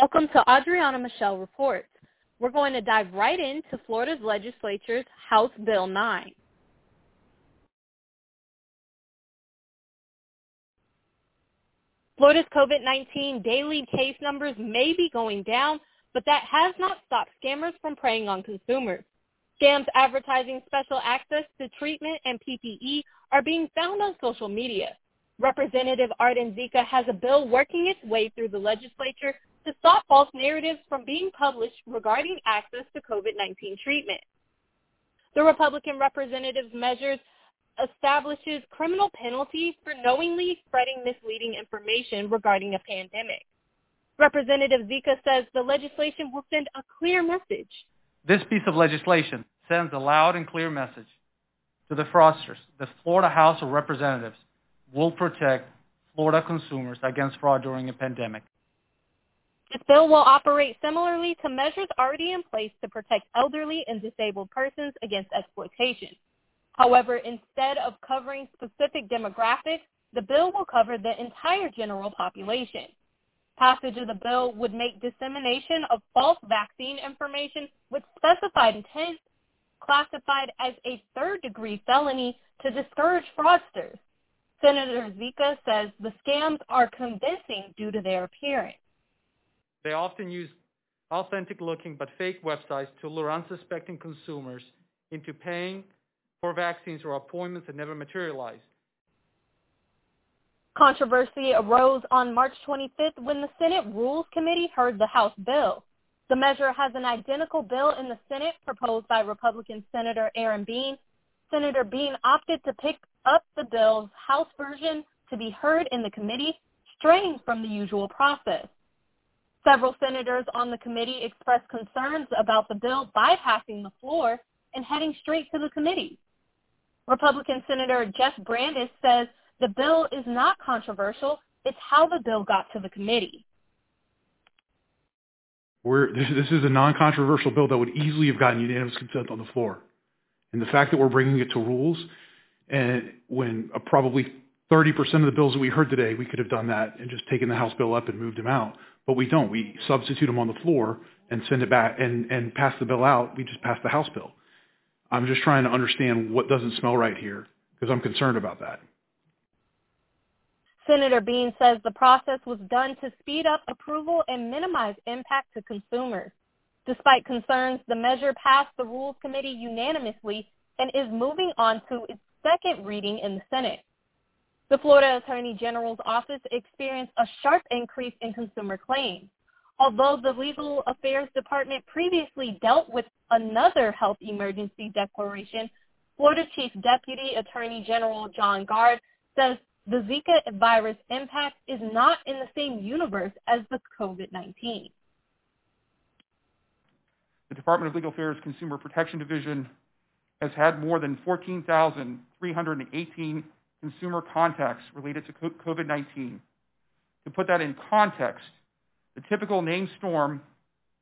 Welcome to Audriana Michelle Reports. We're going to dive right into Florida's legislature's House Bill 9. Florida's COVID-19 daily case numbers may be going down, but that has not stopped scammers from preying on consumers. Scams advertising special access to treatment and PPE are being found on social media. Representative Ardian Zika has a bill working its way through the legislature to stop false narratives from being published regarding access to COVID-19 treatment. The Republican representative's measures establishes criminal penalties for knowingly spreading misleading information regarding a pandemic. Representative Zika says the legislation will send a clear message. This piece of legislation sends a loud and clear message to the fraudsters. The Florida House of Representatives will protect Florida consumers against fraud during a pandemic. This bill will operate similarly to measures already in place to protect elderly and disabled persons against exploitation. However, instead of covering specific demographics, the bill will cover the entire general population. Passage of the bill would make dissemination of false vaccine information with specified intent classified as a third-degree felony to discourage fraudsters. Senator Zika says the scams are convincing due to their appearance. They often use authentic-looking but fake websites to lure unsuspecting consumers into paying for vaccines or appointments that never materialize. Controversy arose on March 25th when the Senate Rules Committee heard the House bill. The measure has an identical bill in the Senate proposed by Republican Senator Aaron Bean. Senator Bean opted to pick up the bill's House version to be heard in the committee, straying from the usual process. Several senators on the committee expressed concerns about the bill bypassing the floor and heading straight to the committee. Republican Senator Jeff Brandes says the bill is not controversial. It's how the bill got to the committee. We're, this, this is a non-controversial bill that would easily have gotten unanimous consent on the floor. And the fact that we're bringing it to rules, and when uh, probably 30% of the bills that we heard today, we could have done that and just taken the House bill up and moved them out. But we don't. We substitute them on the floor and send it back and, and pass the bill out. We just pass the House bill. I'm just trying to understand what doesn't smell right here because I'm concerned about that. Senator Bean says the process was done to speed up approval and minimize impact to consumers. Despite concerns, the measure passed the Rules Committee unanimously and is moving on to its second reading in the Senate. The Florida Attorney General's office experienced a sharp increase in consumer claims. Although the Legal Affairs Department previously dealt with another health emergency declaration, Florida Chief Deputy Attorney General John Guard says the Zika virus impact is not in the same universe as the COVID-19. The Department of Legal Affairs Consumer Protection Division has had more than 14,318 consumer contacts related to COVID-19. To put that in context, the typical named storm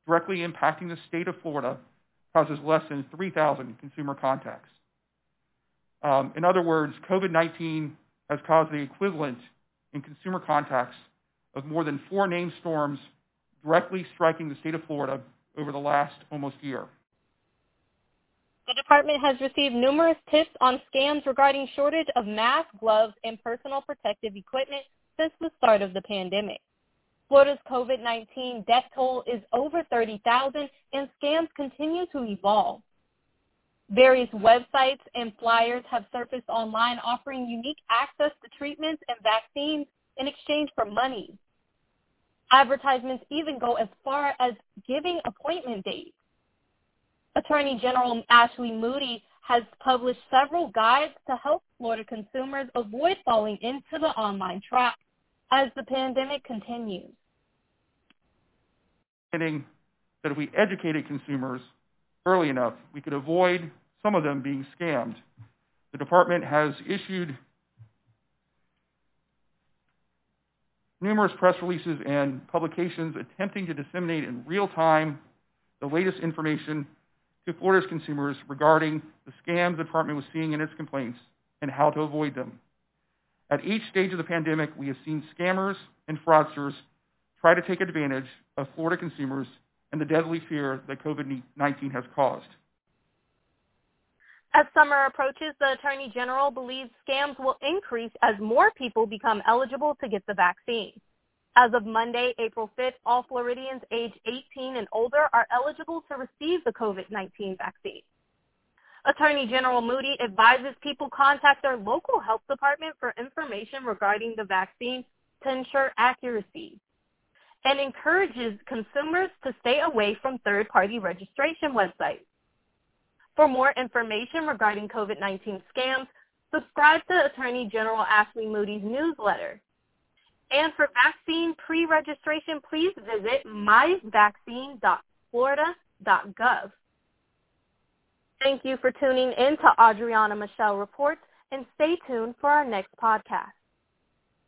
directly impacting the state of Florida causes less than 3,000 consumer contacts. Um, in other words, COVID-19 has caused the equivalent in consumer contacts of more than four named storms directly striking the state of Florida over the last almost year. The department has received numerous tips on scams regarding shortage of masks, gloves, and personal protective equipment since the start of the pandemic. Florida's COVID-19 death toll is over 30,000 and scams continue to evolve. Various websites and flyers have surfaced online offering unique access to treatments and vaccines in exchange for money. Advertisements even go as far as giving appointment dates. Attorney General Ashley Moody has published several guides to help Florida consumers avoid falling into the online trap as the pandemic continues. That if we educated consumers early enough, we could avoid some of them being scammed. The department has issued numerous press releases and publications attempting to disseminate in real time the latest information to Florida's consumers regarding the scams the department was seeing in its complaints and how to avoid them. At each stage of the pandemic, we have seen scammers and fraudsters try to take advantage of Florida consumers and the deadly fear that COVID-19 has caused. As summer approaches, the Attorney General believes scams will increase as more people become eligible to get the vaccine. As of Monday, April 5th, all Floridians age 18 and older are eligible to receive the COVID-19 vaccine. Attorney General Moody advises people contact their local health department for information regarding the vaccine to ensure accuracy and encourages consumers to stay away from third-party registration websites. For more information regarding COVID-19 scams, subscribe to Attorney General Ashley Moody's newsletter. And for vaccine pre-registration, please visit myvaccine.florida.gov. Thank you for tuning in to Audriana Michelle Reports, and stay tuned for our next podcast.